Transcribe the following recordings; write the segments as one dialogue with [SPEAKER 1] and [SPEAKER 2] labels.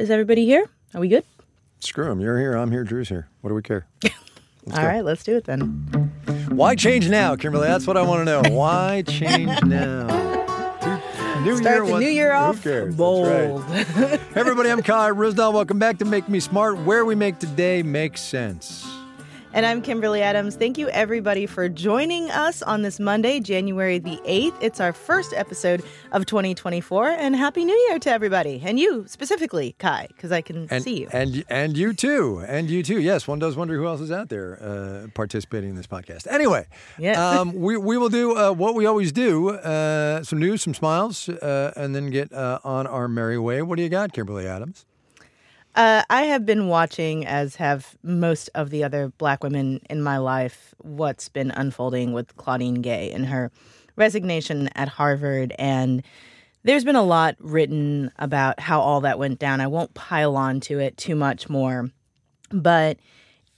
[SPEAKER 1] Is everybody here? Are we good?
[SPEAKER 2] Screw him. You're here. I'm here. Drew's here. What do we care?
[SPEAKER 1] All right, let's do it then.
[SPEAKER 2] Why change now, Kimberly? That's what I want to know. Why change now? New
[SPEAKER 1] Start
[SPEAKER 2] year,
[SPEAKER 1] the
[SPEAKER 2] what-
[SPEAKER 1] new year off bold.
[SPEAKER 2] right. Hey, everybody, I'm Kai Ryssdal. Welcome back to Make Me Smart, where we make today make sense.
[SPEAKER 1] And I'm Kimberly Adams. Thank you, everybody, for joining us on this Monday, January the 8th. It's our first episode of 2024. And Happy New Year to everybody. And you specifically, Kai, because I can
[SPEAKER 2] And,
[SPEAKER 1] see you.
[SPEAKER 2] and and you too, and you too. Yes, one does wonder who else is out there uh, participating in this podcast. Anyway,
[SPEAKER 1] Yes.
[SPEAKER 2] um, we we will do uh, what we always do: uh, some news, some smiles, uh, and then get uh, on our merry way. What do you got, Kimberly Adams?
[SPEAKER 1] Uh, I have been watching, as have most of the other black women in my life, what's been unfolding with Claudine Gay and her resignation at Harvard. And there's been a lot written about how all that went down. I won't pile on to it too much more. But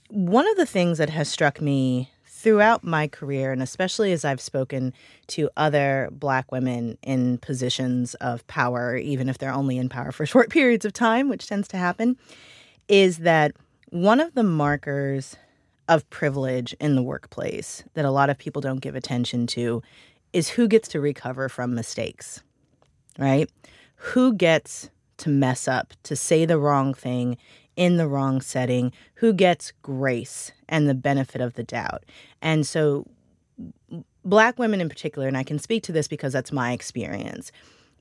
[SPEAKER 1] one of the things that has struck me throughout my career, and especially as I've spoken to other Black women in positions of power, even if they're only in power for short periods of time, which tends to happen, is that one of the markers of privilege in the workplace that a lot of people don't give attention to is who gets to recover from mistakes, right? Who gets to mess up, to say the wrong thing in the wrong setting, who gets grace and the benefit of the doubt. And so, black women in particular, and I can speak to this because that's my experience,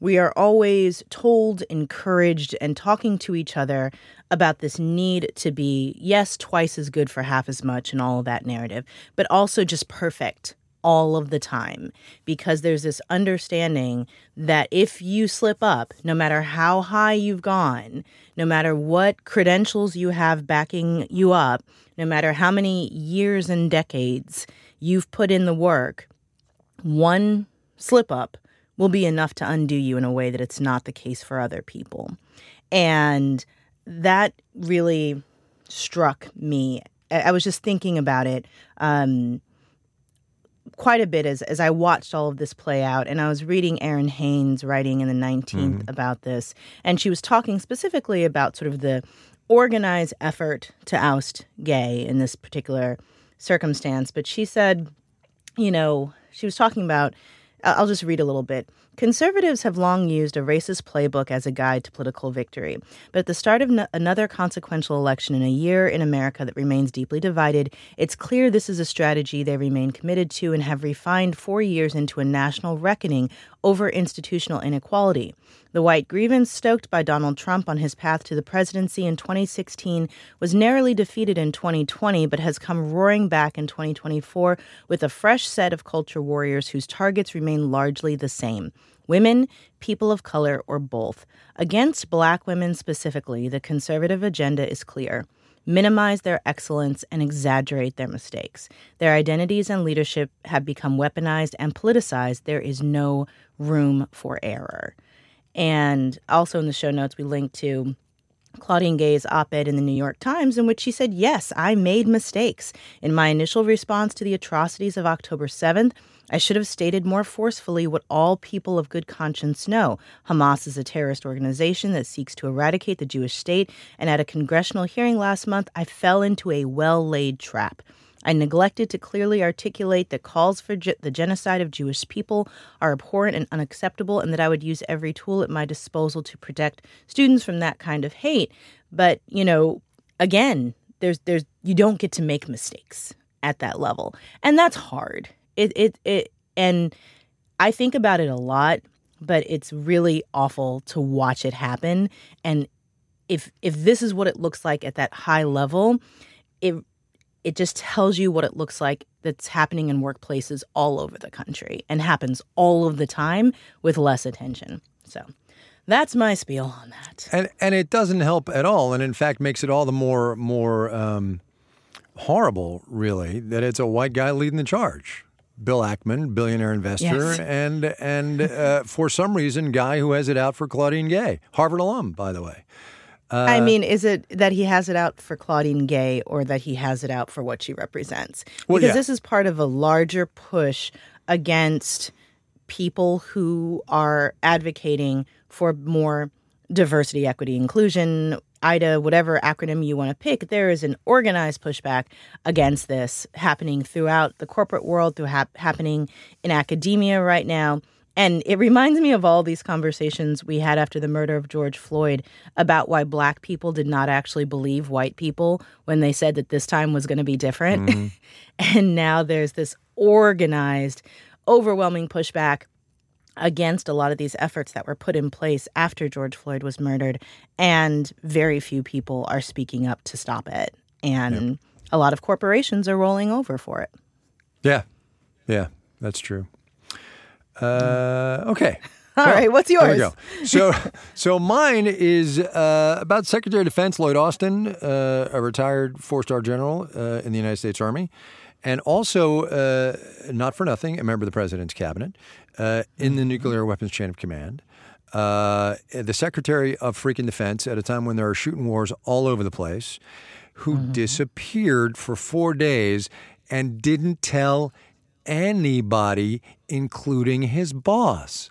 [SPEAKER 1] we are always told, encouraged, and talking to each other about this need to be, yes, twice as good for half as much and all of that narrative, but also just perfect all of the time because there's this understanding that if you slip up, no matter how high you've gone, no matter what credentials you have backing you up, no matter how many years and decades you've put in the work, one slip up will be enough to undo you in a way that it's not the case for other people. And that really struck me. I was just thinking about it. Um, quite a bit as, as I watched all of this play out. And I was reading Errin Haines writing in the 19th mm-hmm. about this. And she was talking specifically about sort of the organized effort to oust gay in this particular circumstance. But she said, you know, she was talking about, I'll just read a little bit. Conservatives have long used a racist playbook as a guide to political victory. But at the start of n- another consequential election in a year in America that remains deeply divided, it's clear this is a strategy they remain committed to and have refined four years into a national reckoning over institutional inequality. The white grievance stoked by Donald Trump on his path to the presidency in 2016 was narrowly defeated in 2020, but has come roaring back in 2024 with a fresh set of culture warriors whose targets remain largely the same women, people of color, or both. Against black women specifically, the conservative agenda is clear minimize their excellence and exaggerate their mistakes. Their identities and leadership have become weaponized and politicized. There is no room for error. And also in the show notes, we link to Claudine Gay's op ed in the New York Times, in which she said, Yes, I made mistakes. In my initial response to the atrocities of October 7th, I should have stated more forcefully what all people of good conscience know Hamas is a terrorist organization that seeks to eradicate the Jewish state, and at a congressional hearing last month, I fell into a well laid trap. I neglected to clearly articulate that calls for ge- the genocide of Jewish people are abhorrent and unacceptable, and that I would use every tool at my disposal to protect students from that kind of hate. But you know, again, there's there's you don't get to make mistakes at that level, and that's hard. It it it and I think about it a lot, but it's really awful to watch it happen. And if if this is what it looks like at that high level, it it just tells you what it looks like that's happening in workplaces all over the country and happens all of the time with less attention. So that's my spiel on that.
[SPEAKER 2] And and it doesn't help at all, and in fact makes it all the more more um, horrible, really, that it's a white guy leading the charge. Bill Ackman, billionaire investor,
[SPEAKER 1] Yes.
[SPEAKER 2] and and uh, for some reason, guy who has it out for Claudine Gay, Harvard alum, by the way.
[SPEAKER 1] I uh, mean, is it that he has it out for Claudine Gay or that he has it out for what she represents?
[SPEAKER 2] Well,
[SPEAKER 1] Because
[SPEAKER 2] yeah.
[SPEAKER 1] this is part of a larger push against people who are advocating for more diversity, equity, inclusion, IDA, whatever acronym you want to pick, there is an organized pushback against this happening throughout the corporate world, through hap- happening in academia right now. And it reminds me of all these conversations we had after the murder of George Floyd about why black people did not actually believe white people when they said that this time was going to be different. Mm-hmm. and now there's this organized, overwhelming pushback against a lot of these efforts that were put in place after George Floyd was murdered. And very few people are speaking up to stop it. And yep. a lot of corporations are rolling over for it.
[SPEAKER 2] Yeah. Yeah, that's true. Uh, okay.
[SPEAKER 1] All well, right, what's yours?
[SPEAKER 2] There we go. So, so mine is uh, about Secretary of Defense Lloyd Austin, uh, a retired four-star general uh, in the United States Army, and also, uh, not for nothing, a member of the president's cabinet uh, in the nuclear weapons chain of command. Uh, the Secretary of Freaking Defense at a time when there are shooting wars all over the place, who mm-hmm. disappeared for four days and didn't tell anybody, including his boss.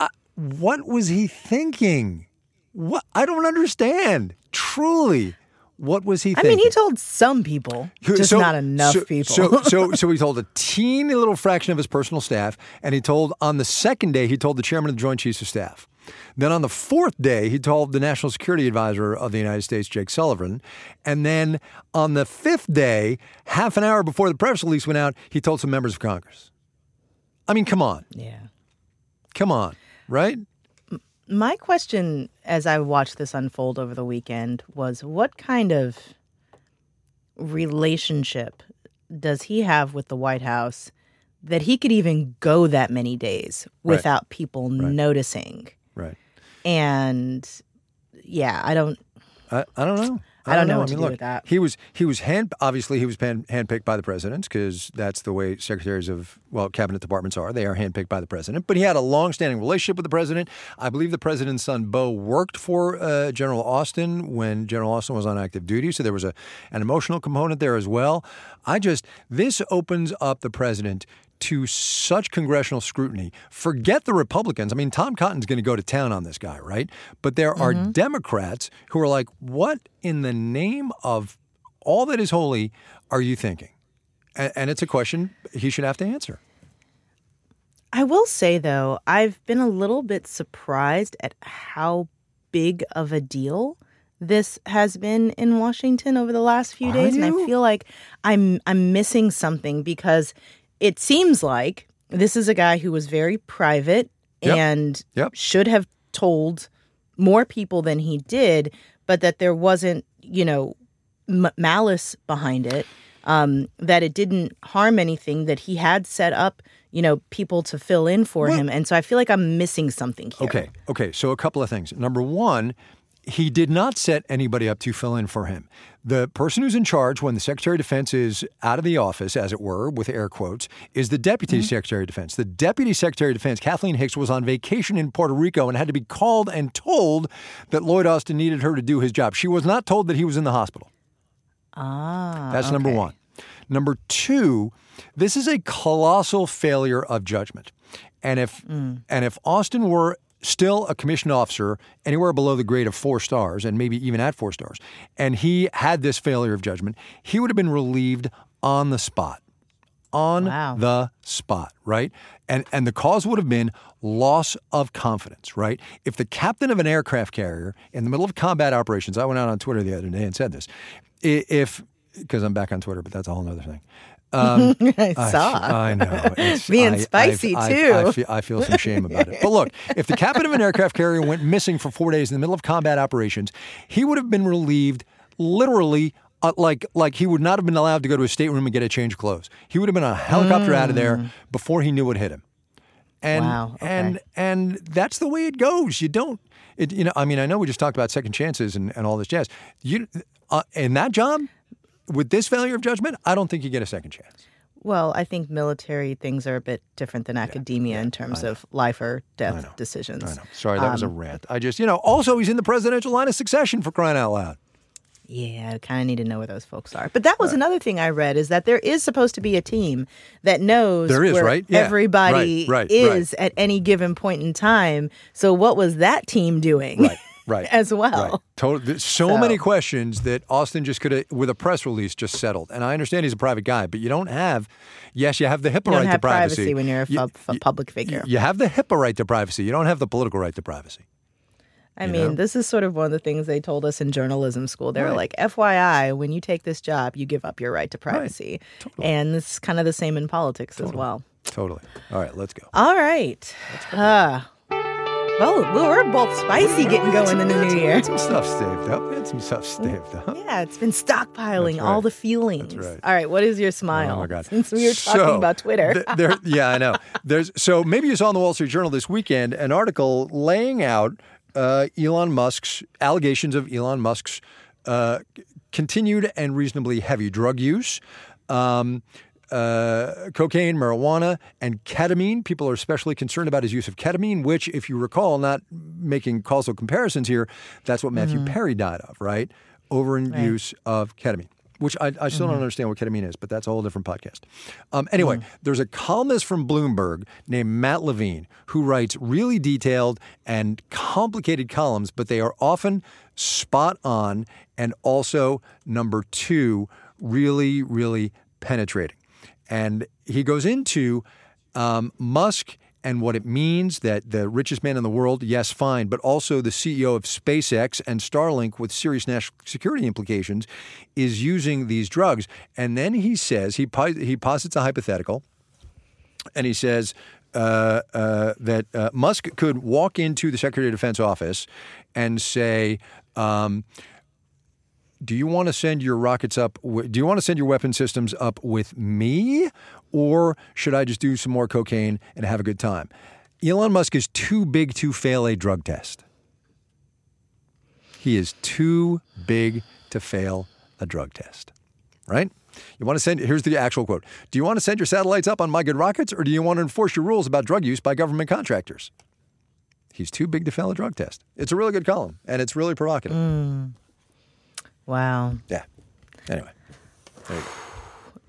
[SPEAKER 2] Uh, what was he thinking? What I don't understand. Truly, what was he? Thinking?
[SPEAKER 1] I mean, he told some people, just so, not enough
[SPEAKER 2] so,
[SPEAKER 1] people.
[SPEAKER 2] so, so, so he told a teeny little fraction of his personal staff, and he told on the second day he told the chairman of the Joint Chiefs of Staff. Then on the fourth day, he told the National Security Advisor of the United States, Jake Sullivan. And then on the fifth day, half an hour before the press release went out, he told some members of Congress. I mean, come on.
[SPEAKER 1] Yeah.
[SPEAKER 2] Come on, right?
[SPEAKER 1] My question as I watched this unfold over the weekend was what kind of relationship does he have with the White House that he could even go that many days without right. people right. noticing?
[SPEAKER 2] Right.
[SPEAKER 1] And yeah, I don't.
[SPEAKER 2] I, I don't know.
[SPEAKER 1] I, don't, know, what I mean, to do with that.
[SPEAKER 2] He was he was hand obviously he was hand, handpicked by the president because that's the way secretaries of well cabinet departments are. They are handpicked by the president. But he had a long-standing relationship with the president. I believe the president's son Beau worked for uh, General Austin when General Austin was on active duty, so there was a an emotional component there as well. I just this opens up the president to such congressional scrutiny. Forget the Republicans. I mean, Tom Cotton's going to go to town on this guy, right? But there are mm-hmm. Democrats who are like, what in the name of all that is holy are you thinking? And, and it's a question he should have to answer.
[SPEAKER 1] I will say, though, I've been a little bit surprised at how big of a deal this has been in Washington over the last few days, and I feel like I'm I'm missing something because it seems like this is a guy who was very private yep. and
[SPEAKER 2] yep.
[SPEAKER 1] should have told more people than he did, but that there wasn't, you know, m- malice behind it. Um, that it didn't harm anything. That he had set up, you know, people to fill in for him, and so I feel like I'm missing something here.
[SPEAKER 2] Okay, okay. So a couple of things. Number one, he did not set anybody up to fill in for him. The person who's in charge when the Secretary of Defense is out of the office, as it were, with air quotes, is the Deputy mm-hmm. Secretary of Defense. The Deputy Secretary of Defense, Kathleen Hicks, was on vacation in Puerto Rico and had to be called and told that Lloyd Austin needed her to do his job. She was not told that he was in the hospital.
[SPEAKER 1] Ah.
[SPEAKER 2] That's
[SPEAKER 1] okay.
[SPEAKER 2] number one. Number two, this is a colossal failure of judgment. And if mm. and if Austin were still a commissioned officer anywhere below the grade of four stars and maybe even at four stars, and he had this failure of judgment, he would have been relieved on the spot. On
[SPEAKER 1] wow.
[SPEAKER 2] the spot, right? And and the cause would have been loss of confidence, right? If the captain of an aircraft carrier in the middle of combat operations, I went out on Twitter the other day and said this, if because I'm back on Twitter, but that's a whole other thing.
[SPEAKER 1] Um, I saw.
[SPEAKER 2] I, I know. It's,
[SPEAKER 1] Being I, spicy
[SPEAKER 2] I,
[SPEAKER 1] too.
[SPEAKER 2] I, feel, I feel some shame about it. But look, if the captain of an aircraft carrier went missing for four days in the middle of combat operations, he would have been relieved literally uh, like like he would not have been allowed to go to his stateroom and get a change of clothes. He would have been on a helicopter mm. out of there before he knew what hit him. And
[SPEAKER 1] wow, okay.
[SPEAKER 2] and and that's the way it goes. You don't it, you know, I mean, I know we just talked about second chances and, and all this jazz. You uh, in that job, with this failure of judgment, I don't think you get a second chance.
[SPEAKER 1] Well, I think military things are a bit different than academia yeah, in terms of life or death decisions.
[SPEAKER 2] I know. Sorry, that um, was a um, rant. I just, you know, also he's in the presidential line of succession for crying out loud.
[SPEAKER 1] Yeah, I kind of need to know where those folks are. But that was another thing I read is that there is supposed to be a team that knows
[SPEAKER 2] There is,
[SPEAKER 1] where
[SPEAKER 2] right? Yeah.
[SPEAKER 1] everybody
[SPEAKER 2] Right, right,
[SPEAKER 1] is at any given point in time. So what was that team doing?
[SPEAKER 2] Right, right.
[SPEAKER 1] as well.
[SPEAKER 2] Right. Total, so,
[SPEAKER 1] So-
[SPEAKER 2] many questions that Austin just could have, with a press release, just settled. And I understand he's a private guy, but you don't have, yes, you have the HIPAA
[SPEAKER 1] You
[SPEAKER 2] right
[SPEAKER 1] have
[SPEAKER 2] to privacy.
[SPEAKER 1] privacy when you're a
[SPEAKER 2] You-
[SPEAKER 1] fu- fu- public figure.
[SPEAKER 2] You have the HIPAA right to privacy. You don't have the political right to privacy.
[SPEAKER 1] I
[SPEAKER 2] you
[SPEAKER 1] mean,
[SPEAKER 2] know?
[SPEAKER 1] this is sort of one of the things they told us in journalism school. They were like, FYI, when you take this job, you give up your right to privacy. And it's kind of the same in politics as well.
[SPEAKER 2] Totally. All right, let's go.
[SPEAKER 1] All right. Well, we're both spicy getting going in the new year.
[SPEAKER 2] We had Some stuff staved up. We had some stuff staved up.
[SPEAKER 1] Yeah, it's been stockpiling
[SPEAKER 2] That's
[SPEAKER 1] all
[SPEAKER 2] right.
[SPEAKER 1] the feelings.
[SPEAKER 2] Right.
[SPEAKER 1] All right, what is your smile?
[SPEAKER 2] Oh my God!
[SPEAKER 1] Since we were talking
[SPEAKER 2] So,
[SPEAKER 1] about Twitter.
[SPEAKER 2] th- there, yeah, I know. There's so maybe you saw in the Wall Street Journal this weekend an article laying out uh, Elon Musk's allegations of Elon Musk's uh, continued and reasonably heavy drug use. Um, uh, cocaine, marijuana, and ketamine. People are especially concerned about his use of ketamine, which, if you recall, not making causal comparisons here, that's what Matthew Perry died of, right? Over in use of ketamine. Which I, I still don't understand what ketamine is, but that's a whole different podcast. Um, anyway, there's a columnist from Bloomberg named Matt Levine who writes really detailed and complicated columns, but they are often spot on and also, number two, really, really penetrating. And he goes into um, Musk and what it means that the richest man in the world, yes, fine, but also the CEO of SpaceX and Starlink with serious national security implications is using these drugs. And then he says, he, he posits a hypothetical, and he says uh, uh, that uh, Musk could walk into the Secretary of Defense office and say, um, do you want to send your rockets up? Do you want to send your weapon systems up with me, or should I just do some more cocaine and have a good time? Elon Musk is too big to fail a drug test. He is too big to fail a drug test, right? You want to send, here's the actual quote Do you want to send your satellites up on my good rockets, or do you want to enforce your rules about drug use by government contractors? He's too big to fail a drug test. It's a really good column, and it's really provocative. Mm.
[SPEAKER 1] Wow.
[SPEAKER 2] Yeah. Anyway, there you go.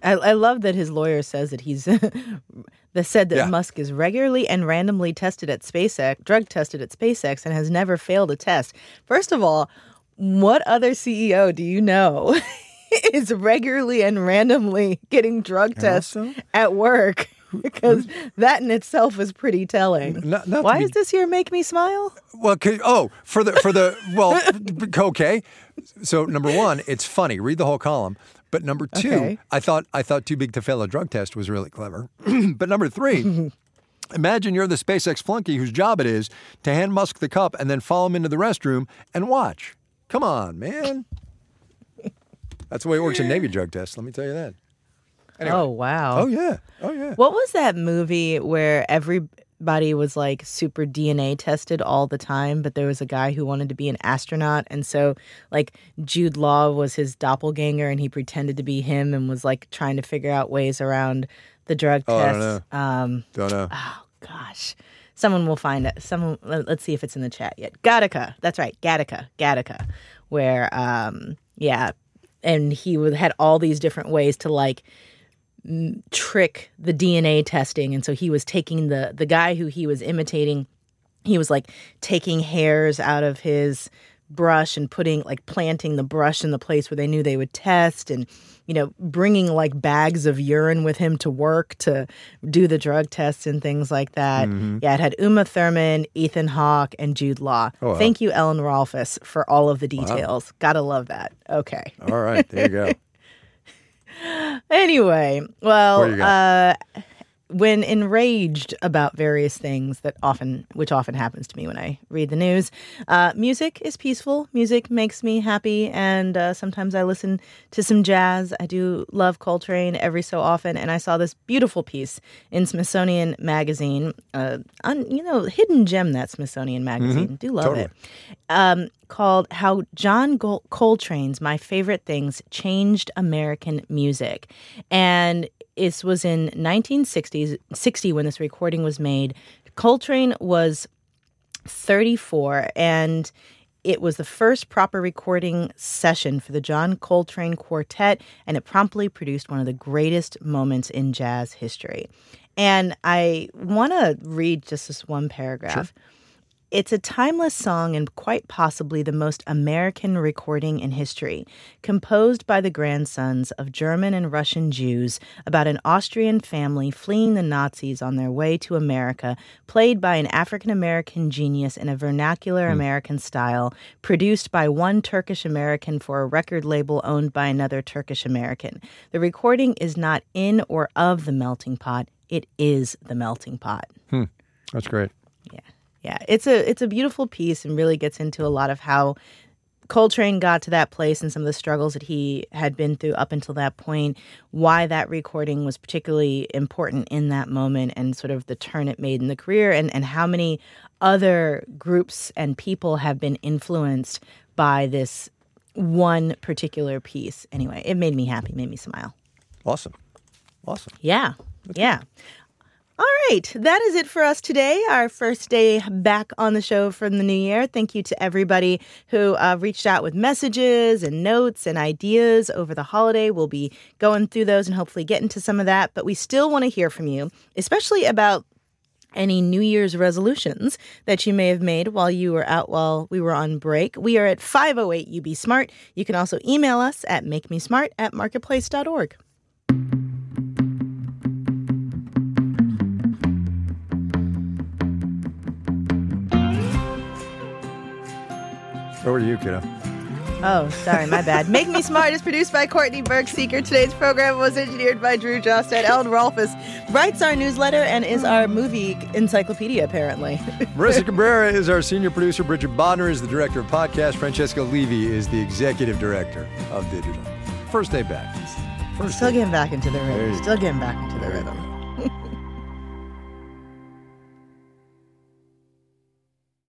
[SPEAKER 1] I, I love that his lawyer says that he's that said that
[SPEAKER 2] Yeah.
[SPEAKER 1] Musk is regularly and randomly tested at SpaceX, drug tested at SpaceX, and has never failed a test. First of all, what other CEO do you know is regularly and randomly getting drug tests
[SPEAKER 2] also-
[SPEAKER 1] at work? Because that in itself is pretty telling.
[SPEAKER 2] Not- not
[SPEAKER 1] Why
[SPEAKER 2] be-
[SPEAKER 1] does this here make me smile?
[SPEAKER 2] Well, oh, for the for the well, okay. So number one, it's funny. Read the whole column. But number two,
[SPEAKER 1] Okay.
[SPEAKER 2] I thought I thought too big to fail a drug test was really clever. but number three. Imagine you're the SpaceX flunky whose job it is to hand Musk the cup and then follow him into the restroom and watch. Come on, man. That's the way it works in Navy drug tests. Let me tell you that. Anyway.
[SPEAKER 1] Oh wow.
[SPEAKER 2] Oh yeah. Oh yeah.
[SPEAKER 1] What was that movie where everybody was like super DNA tested all the time, but there was a guy who wanted to be an astronaut, and so like Jude Law was his doppelganger, and he pretended to be him and was like trying to figure out ways around the drug
[SPEAKER 2] Oh, I don't
[SPEAKER 1] test. Um,
[SPEAKER 2] Don't know.
[SPEAKER 1] oh gosh, someone will find it. Someone, let- let's see if it's in the chat yet. Gattaca, that's right, Gattaca, Gattaca, where um, yeah, and he had all these different ways to like trick the DNA testing. And so he was taking the the guy who he was imitating, he was like taking hairs out of his brush and putting like planting the brush in the place where they knew they would test and you know bringing like bags of urine with him to work to do the drug tests and things like that mm-hmm. yeah it had uma thurman ethan hawke and jude law
[SPEAKER 2] Oh, wow.
[SPEAKER 1] thank you ellen rolfes for all of the details gotta love that okay
[SPEAKER 2] All right. There you go.
[SPEAKER 1] Anyway, well,
[SPEAKER 2] What do you
[SPEAKER 1] uh, when enraged about various things that often, which often happens to me when I read the news, uh, music is peaceful. Music makes me happy, and uh, sometimes I listen to some jazz. I do love Coltrane every so often, and I saw this beautiful piece in Smithsonian Magazine. Uh, you know, hidden gem that Smithsonian Magazine. Do love
[SPEAKER 2] Totally.
[SPEAKER 1] it um, called How John Gol- Coltrane's My Favorite Things Changed American Music. And it was in 1960s, 60 when this recording was made. Coltrane was 34 and It was the first proper recording session for the John Coltrane Quartet, and it promptly produced one of the greatest moments in jazz history. And I want to read just this one paragraph.
[SPEAKER 2] Sure.
[SPEAKER 1] It's a timeless song and quite possibly the most American recording in history, composed by the grandsons of German and Russian Jews about an Austrian family fleeing the Nazis on their way to America, played by an African American genius in a vernacular hmm. American style, produced by one Turkish American for a record label owned by another Turkish American. The recording is not in or of the melting pot, it is the melting pot. Hmm.
[SPEAKER 2] That's great.
[SPEAKER 1] Yeah. It's a it's a beautiful piece and really gets into a lot of how Coltrane got to that place and some of the struggles that he had been through up until that point, why that recording was particularly important in that moment and sort of the turn it made in the career and, and how many other groups and people have been influenced by this one particular piece. Anyway, it made me happy, made me smile.
[SPEAKER 2] Awesome. Awesome.
[SPEAKER 1] Yeah. Yeah. All right. That is it for us today. Our first day back on the show from the new year. Thank you to everybody who uh, reached out with messages and notes and ideas over the holiday. We'll be going through those and hopefully getting to some of that. But we still want to hear from you, especially about any New Year's resolutions that you may have made while you were out while we were on break. We are at 508 UB Smart. You can also email us at makemesmart at marketplace.org.
[SPEAKER 2] Over to you, kiddo.
[SPEAKER 1] Oh, sorry, my bad. Make Me Smart is produced by Courtney Bergsieker. Today's program was engineered by Drew Jostad. Ellen Rolfes writes our newsletter and is our movie encyclopedia, apparently.
[SPEAKER 2] Marissa Cabrera is our senior producer. Bridget Bodner is the director of podcast. Francesca Levy is the executive director of digital. First day back. First
[SPEAKER 1] Still
[SPEAKER 2] day
[SPEAKER 1] getting back into the rhythm. Still getting back into the rhythm.